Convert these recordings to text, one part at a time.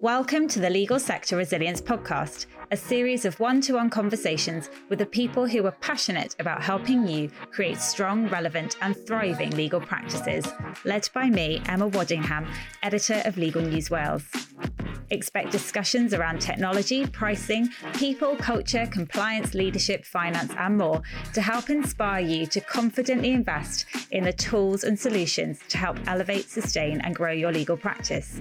Welcome to the Legal Sector Resilience Podcast, a series of one to one conversations with the people who are passionate about helping you create strong, relevant, and thriving legal practices, led by me, Emma Waddingham, editor of Legal News Wales. Expect discussions around technology, pricing, people, culture, compliance, leadership, finance, and more to help inspire you to confidently invest in the tools and solutions to help elevate, sustain, and grow your legal practice.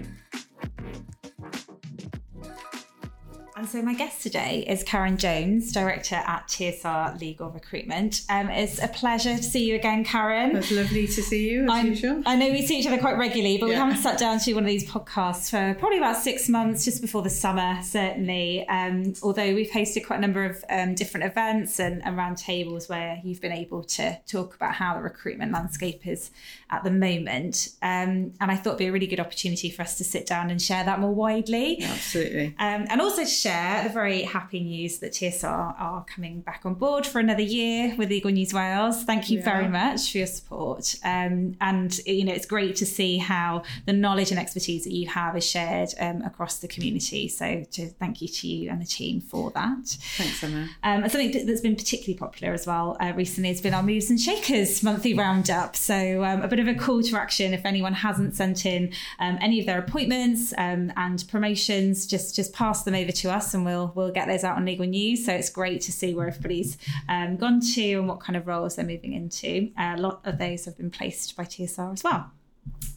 And so my guest today is Karen Jones, Director at TSR Legal Recruitment. Um, it's a pleasure to see you again, Karen. It's lovely to see you, as I'm- usual. I know we see each other quite regularly, but we haven't sat down to do one of these podcasts for probably about six months, just before the summer, certainly. Um, although we've hosted quite a number of um, different events and, and round tables where you've been able to talk about how the recruitment landscape is at the moment. Um, and I thought it'd be a really good opportunity for us to sit down and share that more widely. Absolutely. Um, and also to share the very happy news that TSR are coming back on board for another year with Legal News Wales. Thank you Yeah. very much for your support. Um, and you know, it's great to see how the knowledge and expertise that you have is shared um, across the community. So, to thank you to you and the team for that. Thanks, Emma. Um, and something that's been particularly popular as well uh, recently has been our Moves and Shakers monthly roundup. So, um, a bit of a call to action if anyone hasn't sent in um, any of their appointments um, and promotions, just just pass them over to us and we'll we'll get those out on Legal News. So it's great to see where everybody's um, gone to and what kind of roles they're moving into. Uh, a lot of those have been placed by TSR as well.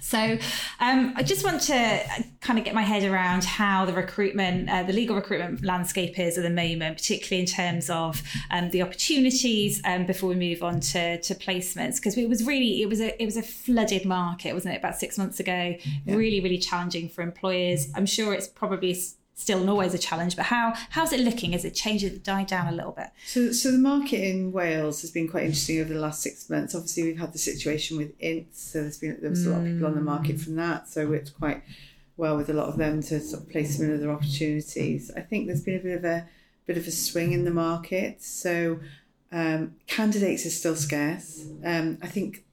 So, um, I just want to kind of get my head around how the recruitment, uh, the legal recruitment landscape is at the moment, particularly in terms of um, the opportunities. Um, before we move on to, to placements, because it was really it was a it was a flooded market, wasn't it? About six months ago, really really challenging for employers. I'm sure it's probably still and always a challenge, but how how's it looking? Has it changed? Has it died down a little bit? So, so the market in Wales has been quite interesting over the last six months. Obviously, we've had the situation with Ince, so there's been there was a lot of people on the market from that. So worked quite well with a lot of them to sort of place them in other opportunities. I think there's been a bit of a bit of a swing in the market. So um, candidates are still scarce. Um, I think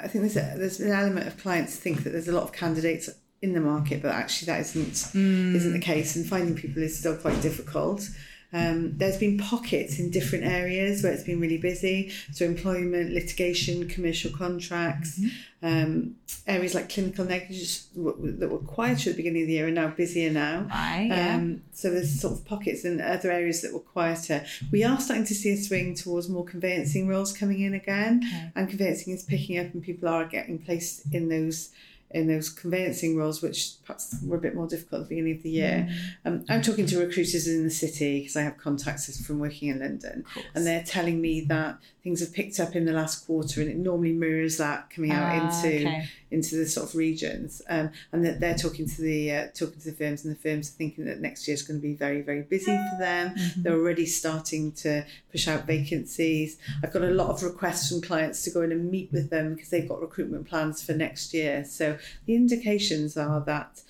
I think there's a, there's an element of clients think that there's a lot of candidates in the market, but actually that isn't isn't the case, and finding people is still quite difficult. Um, there's been pockets in different areas where it's been really busy. So employment, litigation, commercial contracts, um, areas like clinical negligence that were quieter at the beginning of the year are now busier now. Yeah. Um, so there's sort of pockets in other areas that were quieter. We are starting to see a swing towards more conveyancing roles coming in again, Okay. and conveyancing is picking up, and people are getting placed in those in those conveyancing roles, which perhaps were a bit more difficult at the beginning of the year. Um, I'm talking to recruiters in the city because I have contacts from working in London, and they're telling me that things have picked up in the last quarter, and it normally mirrors that coming out Ah, into okay. into the sort of regions, um, and that they're talking to the uh, talking to the firms, and the firms are thinking that next year is going to be very very busy for them. They're already starting to push out vacancies. I've got a lot of requests from clients to go in and meet with them because they've got recruitment plans for next year. So the indications are that.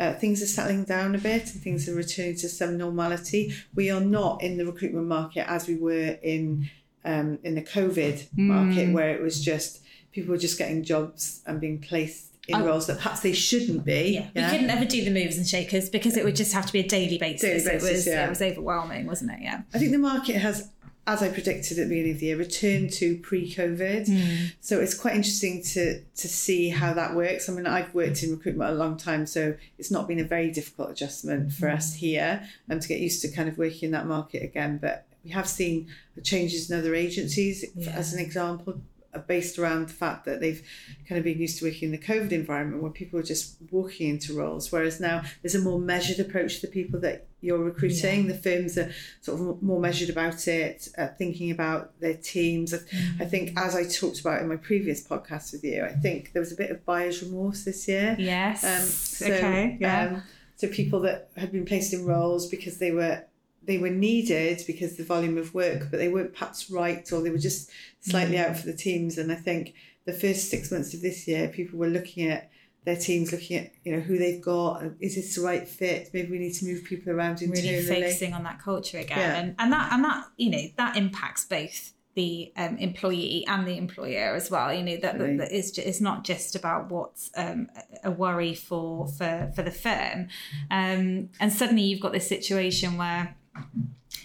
Uh, things are settling down a bit and things are returning to some normality. We are not in the recruitment market as we were in um, in the COVID market, hmm. where it was just people were just getting jobs and being placed in Oh. roles that perhaps they shouldn't be. Yeah. we couldn't ever do the moves and shakers because it would just have to be a daily basis. Daily it was yeah. it was overwhelming, wasn't it? Yeah. I think the market has, as I predicted at the beginning of the year, returned to pre-COVID. Hmm. So it's quite interesting to to see how that works. I mean, I've worked in recruitment a long time, so it's not been a very difficult adjustment for hmm. us here, and to get used to kind of working in that market again. But we have seen changes in other agencies, Yeah. as an example. uh, Based around the fact that they've kind of been used to working in the COVID environment where people are just walking into roles, whereas now there's a more measured approach to the people that you're recruiting. The firms are sort of more measured about it, uh, thinking about their teams. I- I think, as I talked about in my previous podcast with you, I think there was a bit of buyer's remorse this year. Yes. Um, so, okay. Yeah. um, so people that had been placed in roles because they were they were needed because the volume of work, but they weren't perhaps right or they were just slightly Mm. out for the teams. And I think the first six months of this year, people were looking at their teams, looking at you know who they've got. Is this the right fit? Maybe we need to move people around internally. really focusing on that culture again, Yeah. and and that and that you know that impacts both the um, employee and the employer as well. You know that, that, that it's, it's not just about what's um, a worry for for for the firm, um, and suddenly you've got this situation where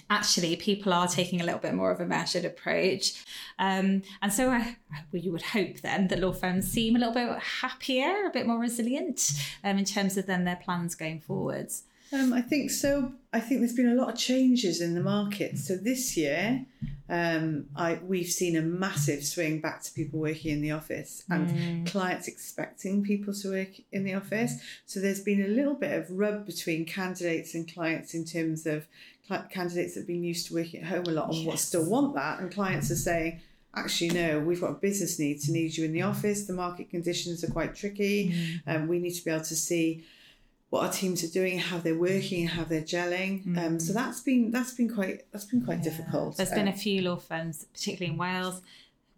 actually people are taking a little bit more of a measured approach. Um, and so I, well, you would hope then that law firms seem a little bit happier, a bit more resilient um, in terms of then their plans going forwards. Um, I think so. I think there's been a lot of changes in the market. So this year, um, I we've seen a massive swing back to people working in the office and mm. clients expecting people to work in the office. So there's been a little bit of rub between candidates and clients in terms of candidates that have been used to working at home a lot and yes. what still want that, and clients are saying actually no we've got a business need to need you in the office the market conditions are quite tricky mm. and um, we need to be able to see what our teams are doing, how they're working, how they're gelling. Mm. Um, so that's been that's been quite that's been quite yeah. difficult. There's um, been a few law firms, particularly in Wales,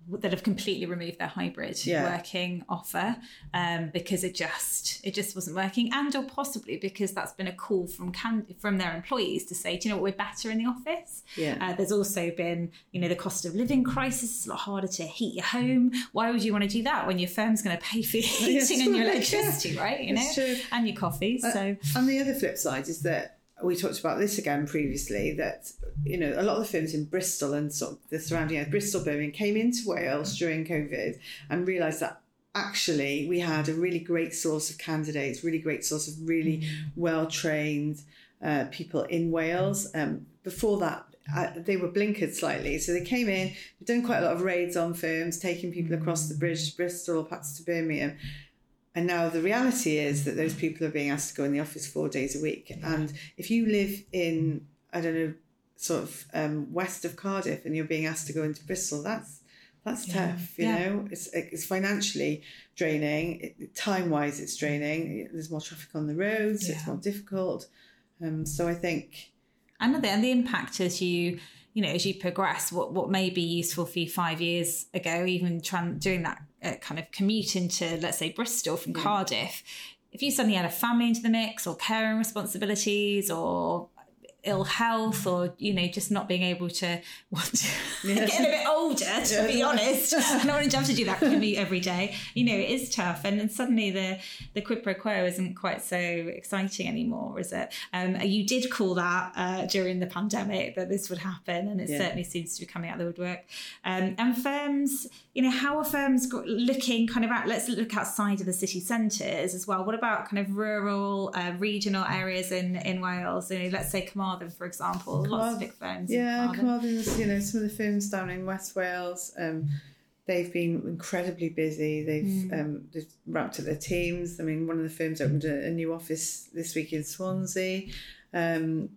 that have completely removed their hybrid yeah. working offer um, because it just it just wasn't working. And or possibly because that's been a call from can, from their employees to say do you know what? We're better in the office. Yeah. Uh, there's also been you know the cost of living crisis. It's a lot harder to heat your home. Why would you want to do that when your firm's going to pay for your heating and your electricity yeah. right? You know? and your coffee uh, so. and the other flip side is that we talked about this again previously that you know a lot of the firms in Bristol and sort of the surrounding area, Bristol, Birmingham, came into Wales during COVID and realised that actually we had a really great source of candidates, really great source of really mm. well trained uh, people in Wales. Um, before that, uh, they were blinkered slightly, so they came in, they've done quite a lot of raids on firms, taking people across the bridge to Bristol, perhaps to Birmingham and now the reality is that those people are being asked to go in the office four days a week. And if you live in, I don't know, sort of um, west of Cardiff and you're being asked to go into Bristol, that's that's yeah. tough. You yeah. know, it's it's financially draining. Time wise, it's draining. There's more traffic on the roads. Yeah. It's more difficult. Um, so I think, and the, and the impact as you you know as you progress, what what may be useful for you five years ago, even trying doing that uh, kind of commute into, let's say, Bristol from yeah. Cardiff, if you suddenly add a family into the mix or caring responsibilities or ill health or you know just not being able to what yeah. getting a bit older to yeah. be honest. I don't want to have to do that commute every day. You know it is tough. And then suddenly the the quid pro quo isn't quite so exciting anymore is it? Um, you did call that uh, during the pandemic that this would happen and it yeah. certainly seems to be coming out of the woodwork. Um, and firms you know how are firms looking kind of at let's look outside of the city centres as well. What about kind of rural uh, regional areas in in Wales? You know let's say Command Carmarthen, for example. Carmarthen, lots of big firms. Yeah, Carmarthen's, you know, some of the firms down in West Wales, um, they've been incredibly busy. They've, mm. um, they've ramped up their teams. I mean, one of the firms opened a, a new office this week in Swansea. Um,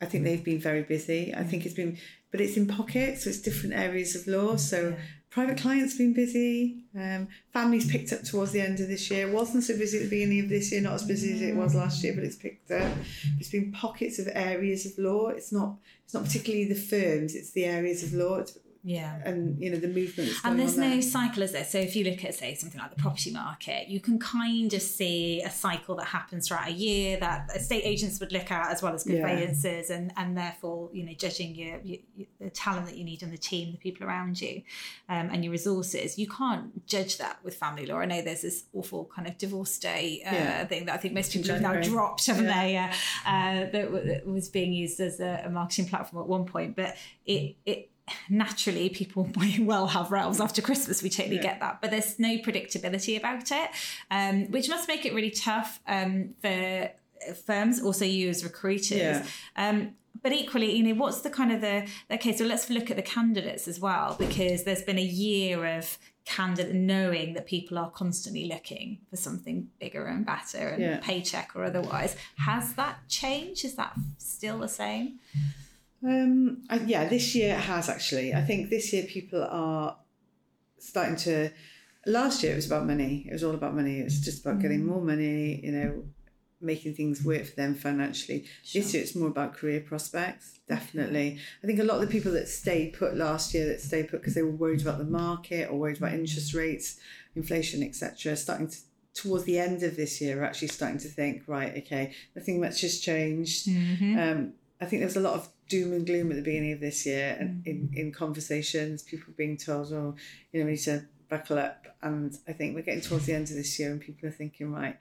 I think they've been very busy. I think it's been, but it's in pockets, so it's different areas of law. So. Private clients been busy. Um, families picked up towards the end of this year. wasn't so busy at the beginning of this year, not as busy as it was last year, but it's picked up. It's been pockets of areas of law. It's not. It's not particularly the firms. It's the areas of law. It's yeah and you know the movement and there's no there. cycle is there so if you look at say something like the property market you can kind of see a cycle that happens throughout a year that estate agents would look at as well as conveyancers yeah. and and therefore you know judging your, your, the talent that you need on the team the people around you um, and your resources you can't judge that with family law I know there's this awful kind of divorce day uh, yeah. thing that I think most people have now dropped haven't yeah. they uh, that was being used as a, a marketing platform at one point but it it naturally people may well have rows after Christmas. We totally yeah. get that, but there's no predictability about it, um, which must make it really tough um, for firms, also you as recruiters. Yeah. Um, but equally, you know, what's the kind of the okay? So let's look at the candidates as well, because there's been a year of candidate knowing that people are constantly looking for something bigger and better and yeah. paycheck or otherwise. Has that changed? Is that still the same? Um, I, yeah, this year it has actually. I think this year people are starting to. Last year it was about money. It was all about money. It was just about getting mm. more money. You know, making things work for them financially. Sure. This year it's more about career prospects. Definitely, I think a lot of the people that stayed put last year that stayed put because they were worried about the market or worried about interest rates, inflation, etc. Starting to towards the end of this year are actually starting to think, right, okay, nothing much has changed. Mm-hmm. Um, I think there was a lot of doom and gloom at the beginning of this year, and in, in conversations, people being told, "Oh, you know, we need to buckle up." And I think we're getting towards the end of this year, and people are thinking, "Right,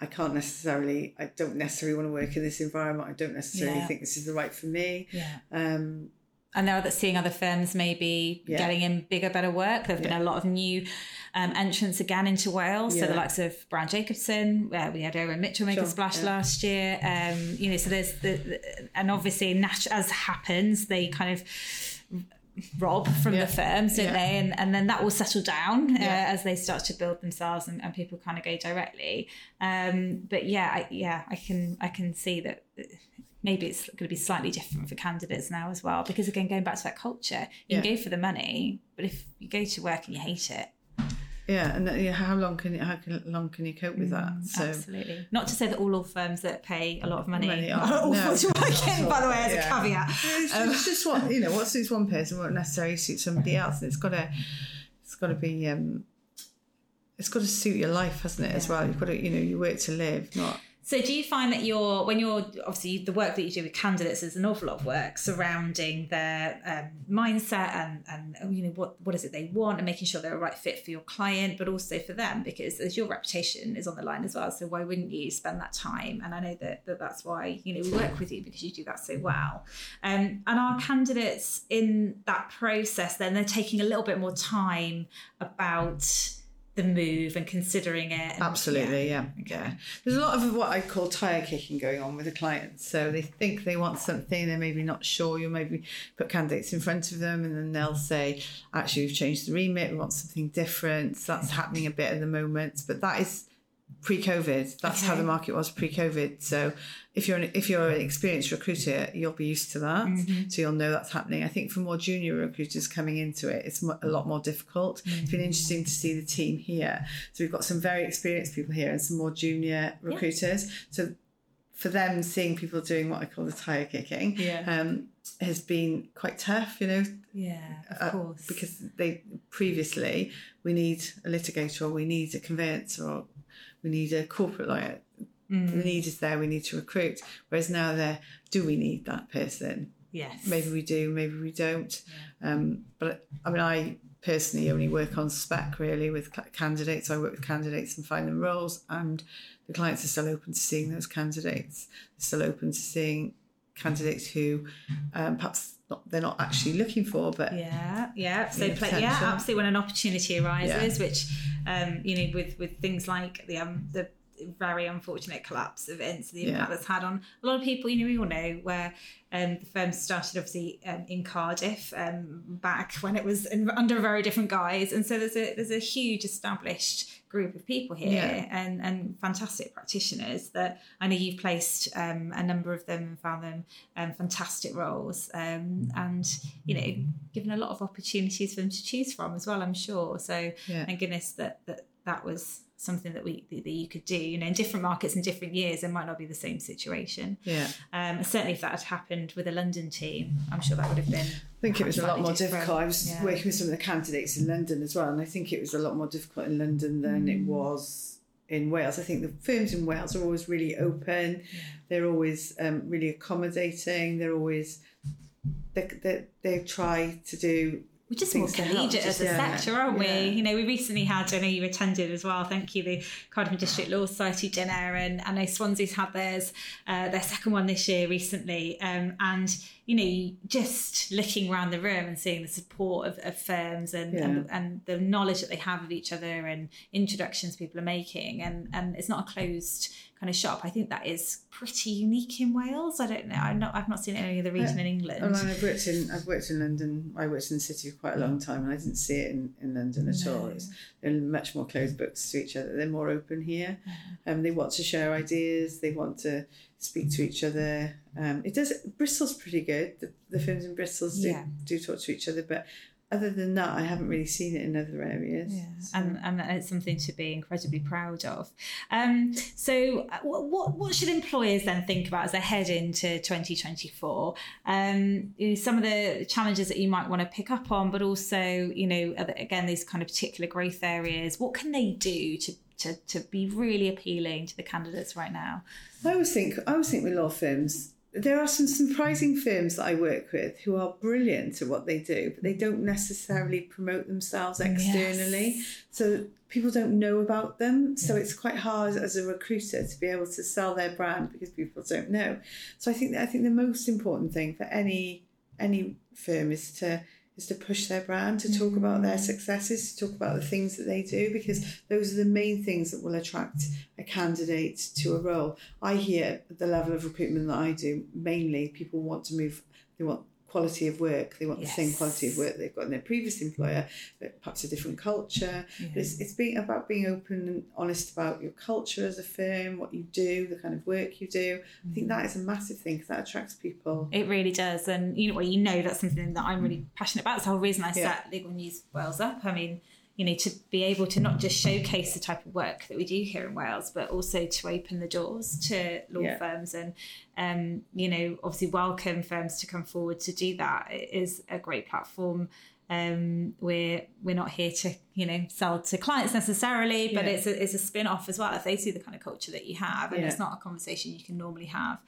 I can't necessarily, I don't necessarily want to work in this environment. I don't necessarily Yeah. think this is the right for me." Yeah. Um, And they're seeing other firms maybe Yeah. getting in bigger, better work. There've been a lot of new um, entrants again into Wales. So the likes of Browne Jacobson, where we had Owen Mitchell make a splash yeah. last year. Um, you know, so there's the, the and obviously nat- as happens, they kind of rob from Yeah. the firms, don't Yeah. they? And and then that will settle down Yeah. uh, as they start to build themselves and, and people kind of go directly. Um, but yeah, I, yeah, I can I can see that maybe it's going to be slightly different for candidates now as well because again going back to that culture you can go for the money but if you go to work and you hate it. Yeah, and that, yeah, how long can you, how can, long can you cope with that? So absolutely. Not to say that all law firms that pay a lot of money, Money are awful no, to work in by the way as yeah. a caveat. It's, it's just what you know what suits one person won't necessarily suit somebody else and it's got to it's got to be um it's got to suit your life hasn't it as well? You've got to you know you work to live not So do you find that you're when you're obviously the work that you do with candidates is an awful lot of work surrounding their um, mindset and and you know what what is it they want and making sure they're a right fit for your client, but also for them because as your reputation is on the line as well. So why wouldn't you spend that time? And I know that, that that's why you know we work with you because you do that so well. Um, and our candidates in that process then they're taking a little bit more time about the move and considering it. and- Absolutely, yeah. yeah. There's a lot of what I call tire kicking going on with the clients. So they think they want something, they're maybe not sure. You maybe put candidates in front of them, and then they'll say, "Actually, we've changed the remit. We want something different." So that's happening a bit at the moment, but that is pre-COVID. That's how the market was pre-COVID. So if you're an, if you're an experienced recruiter, you'll be used to that. So you'll know that's happening. I think for more junior recruiters coming into it, it's a lot more difficult. It's been interesting to see the team here. So we've got some very experienced people here and some more junior recruiters. So for them, seeing people doing what I call the tire kicking, Yeah. um, has been quite tough. You know, Yeah, of uh, course. because they previously we need a litigator or we need a conveyancer or we need a corporate lawyer. Mm. The need is there. We need to recruit. Whereas now, they're, do we need that person? yes, Maybe we do. Maybe we don't. Um, but I mean, I personally only work on spec really with candidates. I work with candidates and find them roles, and the clients are still open to seeing those candidates. They're still open to seeing candidates who um, perhaps not, they're not actually looking for, but Yeah, yeah. So Yeah, play, yeah, absolutely. When an opportunity arises, which um, you know, with with things like the um the very unfortunate collapse of Ince, the impact Yeah. that's had on a lot of people. You know, we all know where um, the firm started obviously um, in Cardiff um, back when it was in, under a very different guise, and so there's a there's a huge established group of people here Yeah. and and fantastic practitioners that I know you've placed um, a number of them and found them um, fantastic roles um, and you know given a lot of opportunities for them to choose from as well I'm sure so Yeah. thank goodness that that that was something that we that you could do you know in different markets in different years it might not be the same situation yeah. um, certainly if that had happened with a London team I'm sure that would have been I think it was a lot more different. difficult. I was Yeah. working with some of the candidates in London as well, and I think it was a lot more difficult in London than it was in Wales. I think the firms in Wales are always really open. They're always um, really accommodating. They're always they, they, they try to do We're just more collegiate as a yeah, sector, aren't we? yeah. You know, we recently had, I know you attended as well, thank you, the Cardiff District Law Society dinner, and I know Swansea's had theirs, uh, their second one this year recently. Um, and, you know, just looking around the room and seeing the support of, of firms and, and, and the knowledge that they have of each other and introductions people are making, and, and it's not a closed kind of shop. I think that is pretty unique in Wales. I don't know. I'm not, I've not seen it in any other region in England. And I've worked in I've worked in London. I worked in the city for quite a long time, and I didn't see it in, in London at all. It's, they're much more closed books to each other. They're more open here. Um, they want to share ideas. They want to speak to each other. Um, it does. Bristol's pretty good. The, the firms in Bristol do, Yeah. do talk to each other, but other than that, I haven't really seen it in other areas. Yeah, So- and, and it's something to be incredibly proud of. Um, so, uh, what, what what should employers then think about as they head into 2024? Um, you know, some of the challenges that you might want to pick up on, but also, you know, again, these kind of particular growth areas. What can they do to to, to be really appealing to the candidates right now? I always think I always think with law firms there are some surprising firms that I work with who are brilliant at what they do, but they don't necessarily promote themselves externally. Yes. So people don't know about them. So it's quite hard as a recruiter to be able to sell their brand because people don't know. So I think I think the most important thing for any any firm is to is to push their brand, to talk about their mm. successes, to talk about the things that they do, because those are the main things that will attract a candidate to a role. I hear the level of recruitment that I do, mainly people want to move, they want quality of work. They want yes. the same quality of work they've got in their previous employer, but perhaps a different culture. Yeah. It's, it's being about being open and honest about your culture as a firm, what you do, the kind of work you do. Mm-hmm. I think that is a massive thing because that attracts people. It really does, and you know, well, you know that's something that I'm really passionate about. It's the whole reason I yeah. set Legal News Wales up. I mean you know, to be able to not just showcase the type of work that we do here in Wales, but also to open the doors to law yeah. firms and, um, you know, obviously welcome firms to come forward to do that. It is a great platform um, we're we're not here to you know sell to clients necessarily, but yeah. it's a it's a spin off as well. If they see the kind of culture that you have, and yeah. it's not a conversation you can normally have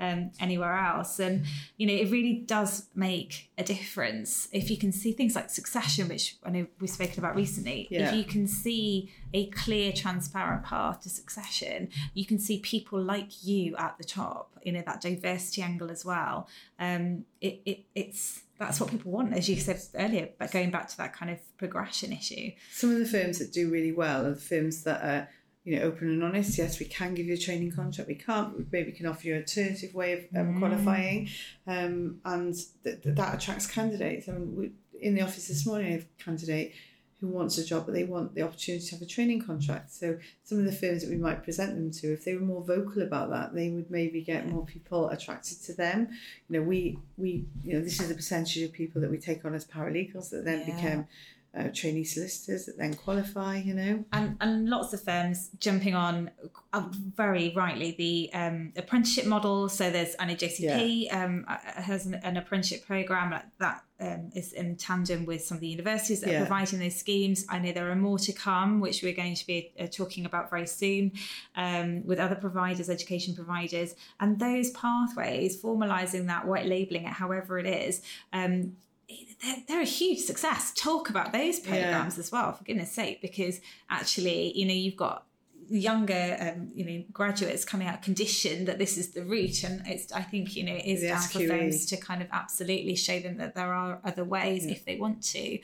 um, anywhere else, and you know it really does make a difference if you can see things like succession, which I know we've spoken about recently. Yeah. If you can see a clear, transparent path to succession, you can see people like you at the top. You know that diversity angle as well. Um, it, it it's that's what people want, as you said earlier, but going back to that kind of progression issue. Some of the firms that do really well are the firms that are, you know, open and honest. Yes, we can give you a training contract. We can't. We maybe can offer you an alternative way of um, mm. qualifying, um, and th- that attracts candidates. I mean, we, in the office this morning, I have a candidate who wants a job, but they want the opportunity to have a training contract. So some of the firms that we might present them to, if they were more vocal about that, they would maybe get more people attracted to them. You know, we we you know this is the percentage of people that we take on as paralegals that then yeah. become uh, trainee solicitors that then qualify, you know. And, and lots of firms jumping on uh, very rightly the um, apprenticeship model. So there's, I know JCP yeah. um, uh, has an, an, apprenticeship program that um, is in tandem with some of the universities that yeah. are providing those schemes. I know there are more to come, which we're going to be uh, talking about very soon um, with other providers, education providers. And those pathways, formalising that, white labelling it, however it is, um, they're, they're, a huge success. Talk about those programs yeah. as well, for goodness sake, because actually, you know, you've got younger um, you know graduates coming out conditioned that this is the route and it's I think you know it is the down for firms to kind of absolutely show them that there are other ways yeah. if they want to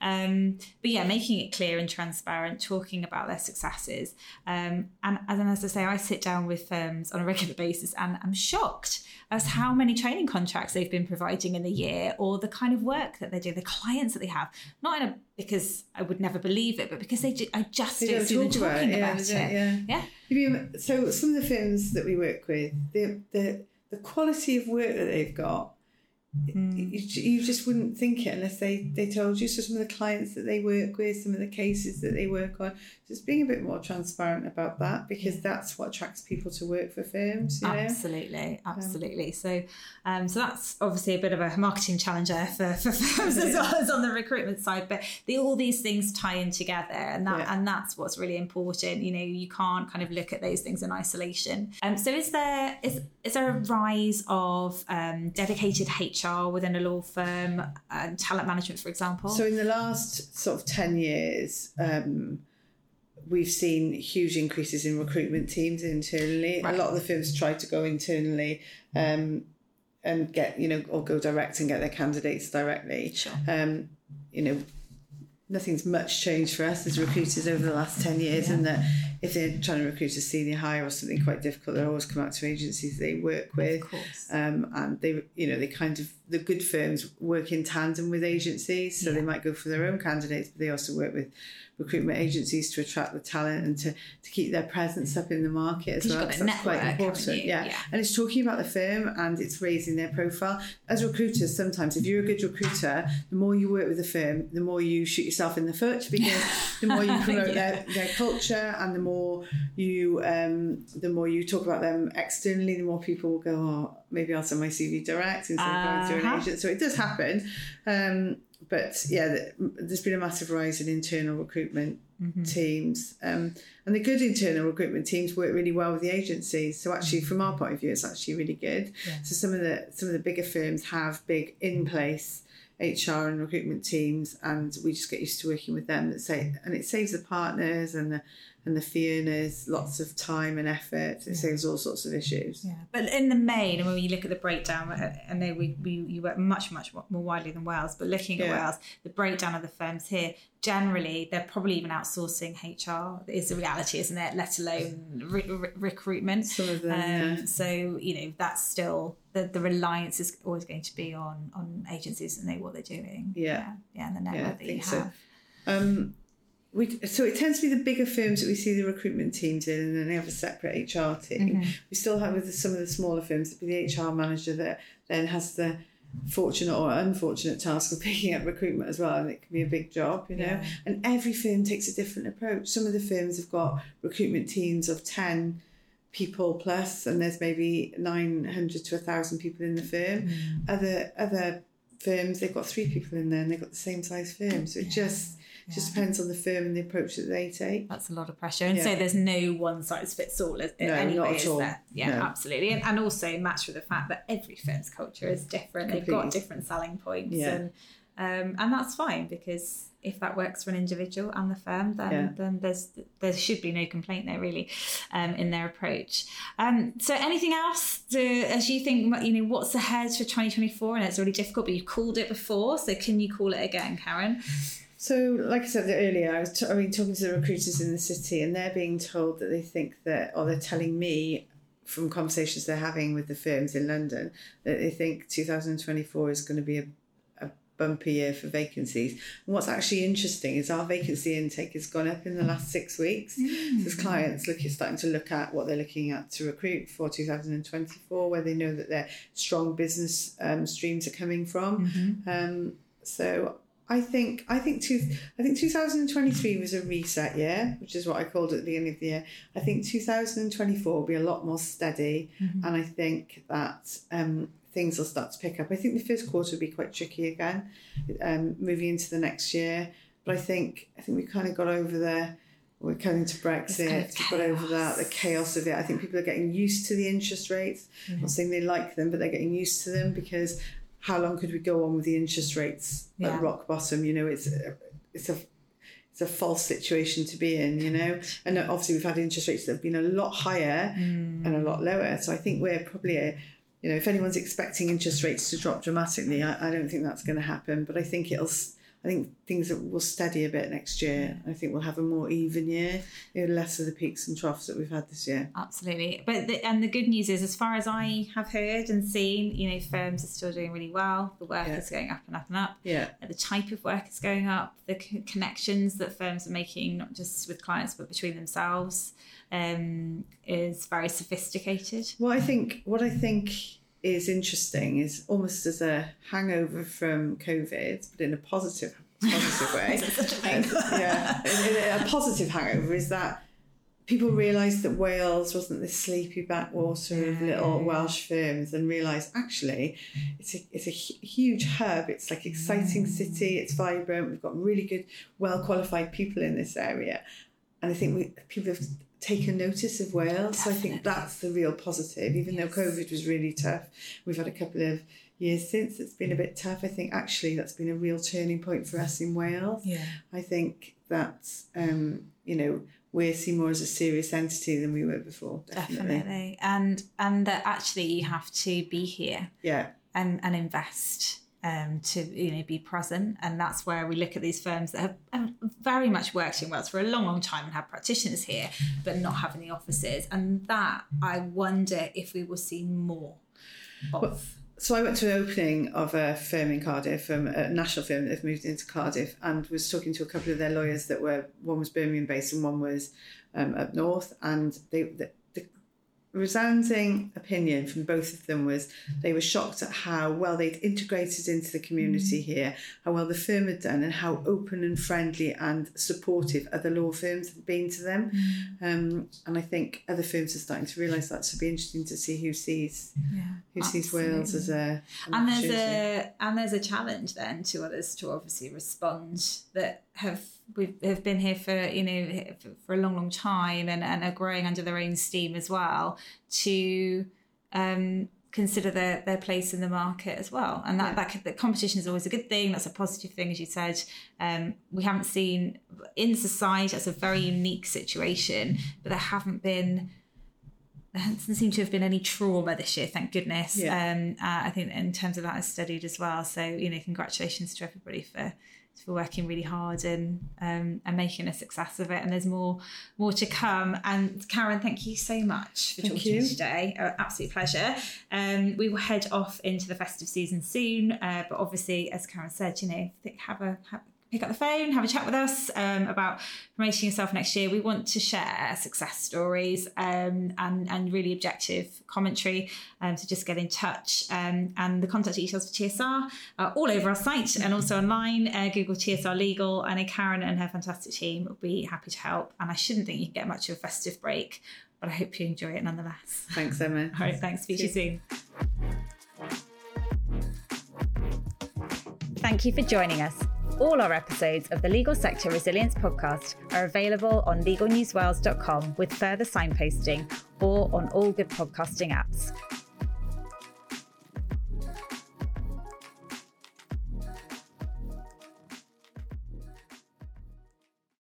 um, but yeah making it clear and transparent talking about their successes um, and, and as I say I sit down with firms on a regular basis and I'm shocked as how many training contracts they've been providing in the year or the kind of work that they do, the clients that they have. Not in a because I would never believe it, but because they ju- I just they don't, see them talking about, about it. Yeah. yeah. yeah. So some of the firms that we work with, the the the quality of work that they've got Mm. You, you, just wouldn't think it unless they, they told you. So some of the clients that they work with, some of the cases that they work on, just being a bit more transparent about that because that's what attracts people to work for firms. You know? Absolutely, absolutely. Um, so, um, so that's obviously a bit of a marketing challenger for, for firms as well as on the recruitment side. But the, all these things tie in together, and that yeah. and that's what's really important. You know, you can't kind of look at those things in isolation. Um, so is there is is there a rise of um, dedicated HR HR within a law firm and talent management, for example? So, in the last sort of 10 years, um, we've seen huge increases in recruitment teams internally. Right. A lot of the firms try to go internally. Um, and get you know or go direct and get their candidates directly sure. um, you know nothing's much changed for us as recruiters over the last 10 years yeah. and that if they're trying to recruit a senior hire or something quite difficult they'll always come out to agencies they work with. um, and they you know they kind of the good firms work in tandem with agencies so yeah. they might go for their own candidates but they also work with recruitment agencies to attract the talent and to, to keep their presence up in the market as well. that's quite important. Yeah. yeah. And it's talking about the firm and it's raising their profile. As recruiters, sometimes if you're a good recruiter, the more you work with the firm, the more you shoot yourself in the foot because the more you promote yeah. their, their culture and the more you um, the more you talk about them externally, the more people will go, Oh, maybe I'll send my CV direct instead of going through an uh-huh. agent. So it does happen. Um, but yeah, there's been a massive rise in internal recruitment mm-hmm. teams. Um, and the good internal recruitment teams work really well with the agencies. So actually, from our point of view, it's actually really good. Yeah. So some of the some of the bigger firms have big in place HR and recruitment teams, and we just get used to working with them. That say, and it saves the partners and the and the earners lots of time and effort. It yeah. saves all sorts of issues. Yeah, but in the main, and when you look at the breakdown, I know we, we you work much much more widely than Wales, but looking at yeah. Wales, the breakdown of the firms here generally they're probably even outsourcing HR is the reality, isn't it? Let alone re- re- recruitment. Some of them. Um, yeah. So you know that's still the, the reliance is always going to be on on agencies and know what they're doing. Yeah, yeah, yeah and the network that you have. So. Um, we, so it tends to be the bigger firms that we see the recruitment teams in, and then they have a separate HR team. Mm-hmm. We still have with some of the smaller firms, it'd be the HR manager that then has the fortunate or unfortunate task of picking up recruitment as well, and it can be a big job, you know. Yeah. And every firm takes a different approach. Some of the firms have got recruitment teams of ten people plus, and there's maybe nine hundred to thousand people in the firm. Mm. Other other firms they've got three people in there, and they've got the same size firm. So it yeah. just it just depends on the firm and the approach that they take. That's a lot of pressure. And so there's no one size fits all no, anyway, not at all. There? Yeah, no. absolutely. And, and also matched with the fact that every firm's culture is different. Completely. They've got different selling points. And um, and that's fine because if that works for an individual and the firm, then yeah. then there's there should be no complaint there really um, in their approach. Um, so anything else to, as you think you know what's ahead for 2024? And it's really difficult, but you've called it before, so can you call it again, Karen? So, like I said earlier, I was t- I mean talking to the recruiters in the city, and they're being told that they think that, or they're telling me from conversations they're having with the firms in London that they think 2024 is going to be a, a bumpy year for vacancies. And what's actually interesting is our vacancy intake has gone up in the last six weeks. Mm. So as clients look, starting to look at what they're looking at to recruit for 2024, where they know that their strong business um, streams are coming from. Mm-hmm. Um, so I think I think two I think 2023 was a reset year, which is what I called at the beginning of the year. I think 2024 will be a lot more steady, mm-hmm. and I think that um, things will start to pick up. I think the first quarter will be quite tricky again, um, moving into the next year. But I think I think we kind of got over the we're coming to Brexit. Kind of got over that, the chaos of it. I think people are getting used to the interest rates. Mm-hmm. I'm not saying they like them, but they're getting used to them because how long could we go on with the interest rates yeah. at rock bottom? You know, it's a, it's a it's a false situation to be in, you know. And obviously, we've had interest rates that have been a lot higher mm. and a lot lower. So I think we're probably a, you know, if anyone's expecting interest rates to drop dramatically, I, I don't think that's going to happen. But I think it'll I think things will steady a bit next year. I think we'll have a more even year, you know, less of the peaks and troughs that we've had this year. Absolutely, but the, and the good news is, as far as I have heard and seen, you know, firms are still doing really well. The work yeah. is going up and up and up. Yeah, the type of work is going up. The connections that firms are making, not just with clients but between themselves, um, is very sophisticated. Well, I think what I think is interesting is almost as a hangover from COVID, but in a positive positive way. a yeah, a positive hangover is that people realised that Wales wasn't this sleepy backwater yeah. of little Welsh firms and realised actually it's a, it's a huge hub. It's like exciting mm. city. It's vibrant. We've got really good, well qualified people in this area, and I think we people have taken notice of Wales. Definitely. So I think that's the real positive. Even yes. though COVID was really tough, we've had a couple of years since it's been a bit tough. I think actually that's been a real turning point for us in Wales. Yeah. I think that um, you know we're seen more as a serious entity than we were before. Definitely. definitely. And and that actually you have to be here. Yeah. And and invest um, to you know be present, and that's where we look at these firms that have, have, very much worked in Wales for a long, long time and have practitioners here, but not having the offices, and that I wonder if we will see more of. Well, so I went to an opening of a firm in Cardiff, um, a national firm that have moved into Cardiff, and was talking to a couple of their lawyers that were one was Birmingham based and one was um, up north, and they, the, resounding opinion from both of them was they were shocked at how well they'd integrated into the community mm. here, how well the firm had done, and how open and friendly and supportive other law firms had been to them. Mm. Um, and I think other firms are starting to realise that. So it'll be interesting to see who sees yeah, who absolutely. sees Wales as a and there's a and there's a challenge then to others to obviously respond that have we have been here for you know for a long long time and, and are growing under their own steam as well to um, consider their their place in the market as well. And that, yeah. that the competition is always a good thing. That's a positive thing as you said. Um, we haven't seen in society that's a very unique situation but there haven't been there doesn't seem to have been any trauma this year thank goodness. Yeah. um, uh, I think in terms of that is studied as well. So you know congratulations to everybody for for working really hard and um, and making a success of it. And there's more more to come. And Karen, thank you so much for thank talking you. to me today. Uh, absolute pleasure. Um, we will head off into the festive season soon, uh, but obviously, as Karen said, you know, have a have, pick up the phone, have a chat with us um, about promoting yourself next year. We want to share success stories um, and, and really objective commentary. Um, so just get in touch. Um, and the contact details for TSR are all over our site and also online. Uh, Google TSR Legal. I know Karen and her fantastic team will be happy to help. And I shouldn't think you can get much of a festive break, but I hope you enjoy it nonetheless. Thanks, Emma. all right, thanks. Speak to you soon. Thank you for joining us. All our episodes of the Legal Sector Resilience podcast are available on legalnewswales.com with further signposting or on all good podcasting apps.